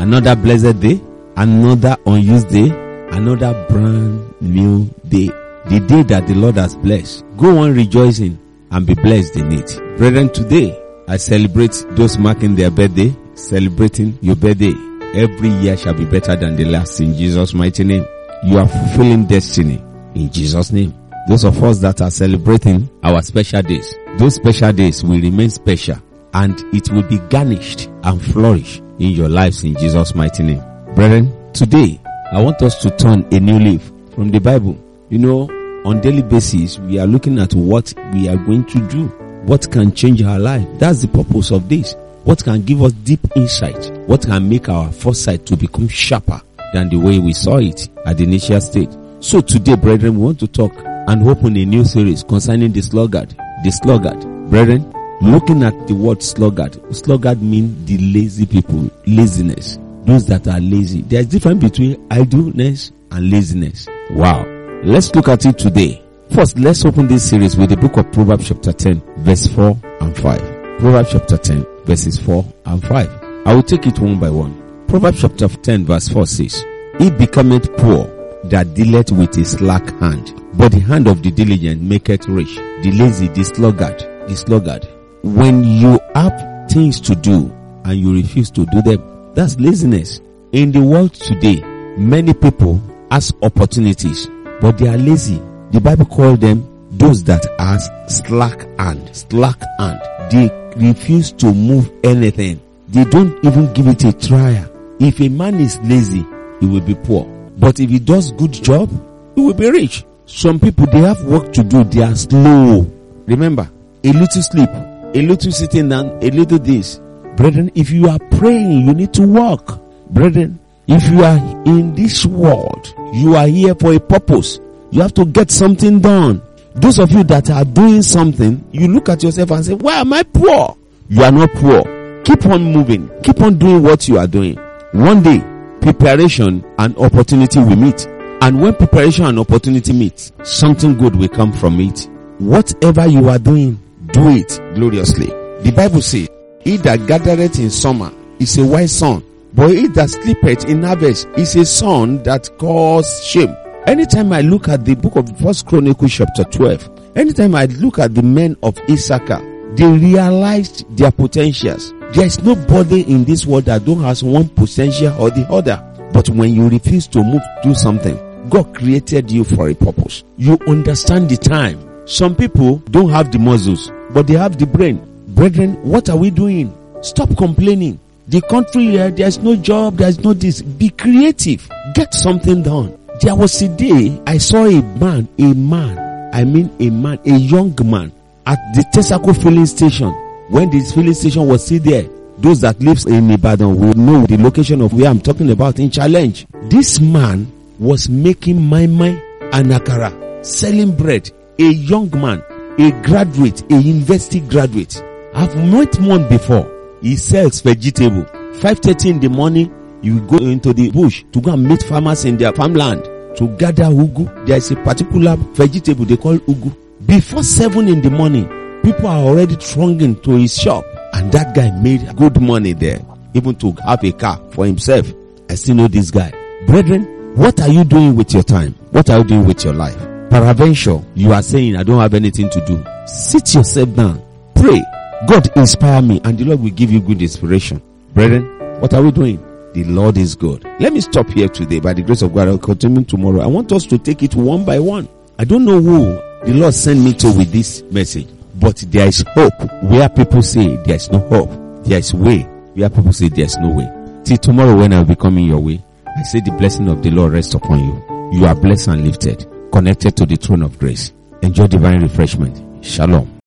another blessed day, another unused day, another brand new day. The day that the Lord has blessed. Go on rejoicing and be blessed in it. Brethren, today I celebrate those marking their birthday, celebrating your birthday. Every year shall be better than the last in Jesus' mighty name. You are fulfilling destiny in Jesus' name. Those of us that are celebrating our special days, those special days will remain special and it will be garnished and flourish in your lives in Jesus' mighty name. Brethren, today I want us to turn a new leaf from the Bible. You know, on daily basis, we are looking at what we are going to do. What can change our life? That's the purpose of this. What can give us deep insight? What can make our foresight to become sharper than the way we saw it at the initial stage? So today, brethren, we want to talk and open a new series concerning the sluggard. The sluggard. Brethren, looking at the word sluggard, sluggard means the lazy people, laziness. Those that are lazy. There's difference between idleness and laziness. Wow. Let's look at it today. First, let's open this series with the book of Proverbs chapter 10 verse 4 and 5. Proverbs chapter 10 verses 4 and 5. I will take it one by one. Proverbs chapter 10 verse 4 says, He becometh poor that dealeth with a slack hand, but the hand of the diligent maketh rich. The lazy, the sluggard, the sluggard. When you have things to do and you refuse to do them, that's laziness. In the world today, many people ask opportunities, but they are lazy. The Bible calls them those that are slack hand, slack hand. They refuse to move anything. They don't even give it a try. If a man is lazy, he will be poor. But if he does good job, he will be rich. Some people, they have work to do. They are slow. Remember, a little sleep, a little sitting down, a little this. Brethren, if you are praying, you need to walk. Brethren, if you are in this world, you are here for a purpose. You have to get something done. Those of you that are doing something, you look at yourself and say, why am I poor? You are not poor. Keep on moving. Keep on doing what you are doing. One day, preparation and opportunity will meet. And when preparation and opportunity meet, something good will come from it. Whatever you are doing, do it gloriously. The Bible says, he that gathereth in summer is a wise son, but he that sleepeth in harvest is a son that cause shame. Anytime I look at the book of First Chronicles chapter 12, anytime I look at the men of Issachar, they realized their potentials. There is nobody in this world that don't has one potential or the other. But when you refuse to move, do something, God created you for a purpose. You understand the time. Some people don't have the muscles, but they have the brain. Brethren, what are we doing? Stop complaining. The country here, there's no job, there's no this. Be creative. Get something done. There was a day I saw a man, a man, I mean a man, a young man at the Texaco filling station. When this filling station was still there, those that lives in Ibadan will know the location of where I'm talking about in challenge. This man was making moi moi and akara, selling bread. A young man, a graduate, a university graduate. I've met one before. He sells vegetable. 5.30 in the morning, you go into the bush to go and meet farmers in their farmland to gather ugu. There is a particular vegetable they call ugu. Before 7 in the morning, people are already thronging to his shop. And that guy made good money there. Even to have a car for himself. I still know this guy. Brethren, what are you doing with your time? What are you doing with your life? Paraventure, you are saying, I don't have anything to do. Sit yourself down. Pray. God inspire me and the Lord will give you good inspiration. Brethren, what are we doing? The Lord is good. Let me stop here today. By the grace of God, I'll continue tomorrow. I want us to take it one by one. I don't know who the Lord sent me to with this message, but there is hope where people say there is no hope. There is way where people say there is no way. Till tomorrow when I'll be coming your way, I say the blessing of the Lord rest upon you. You are blessed and lifted, connected to the throne of grace. Enjoy divine refreshment. Shalom.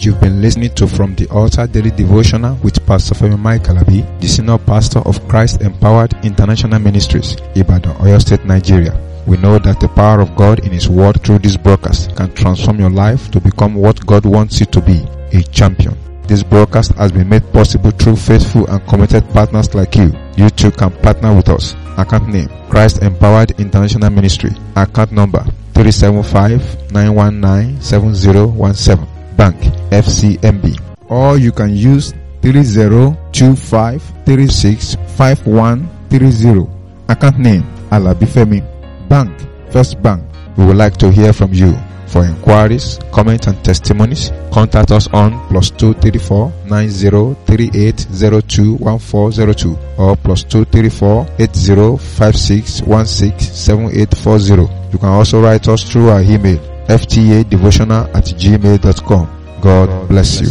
You've been listening to From the Altar Daily Devotional with Pastor Femi Mike Alabi, the Senior Pastor of Christ Empowered International Ministries, Ibadan, Oyo State, Nigeria. We know that the power of God in His Word through this broadcast can transform your life to become what God wants you to be, a champion. This broadcast has been made possible through faithful and committed partners like you. You too can partner with us. Account name Christ Empowered International Ministry. Account number 375-919-7017. Bank FCMB. Or you can use 3025365130. Account name Alabifemi. Bank First Bank. We would like to hear from you. For inquiries, comments and testimonies, contact us on plus 234 9038021402 or plus 234 8056167840. You can also write us through our email ftadevotional at gmail.com. God bless you.